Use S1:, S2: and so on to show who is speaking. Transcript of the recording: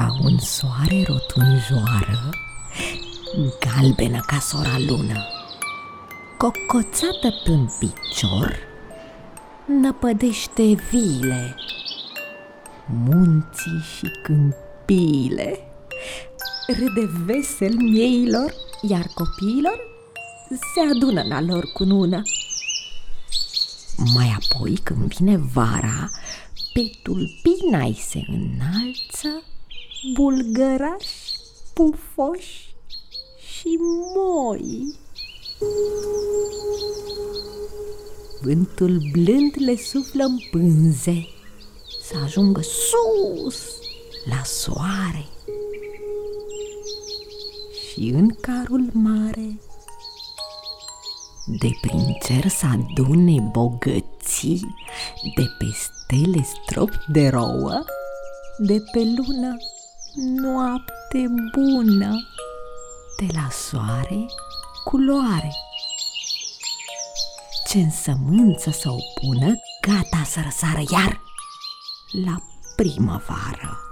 S1: Ca un soare rotunjoară Galbenă ca sora lună. Cocoțată în picior Năpădește vile Munții și câmpiile. Râde vesel mieilor Iar copiilor se adună la lor cunună Mai apoi când vine vara Pe tulpina se înalță Bulgărași, pufoși și moi. Vântul blând le suflă în pânze Să ajungă sus la soare. Și în carul mare De prin cer să adune bogății De pe stele strop de rouă De pe lună noapte bună. De la soare culoare. Ce însămânță să o pună, gata să răsară iar. La primăvară.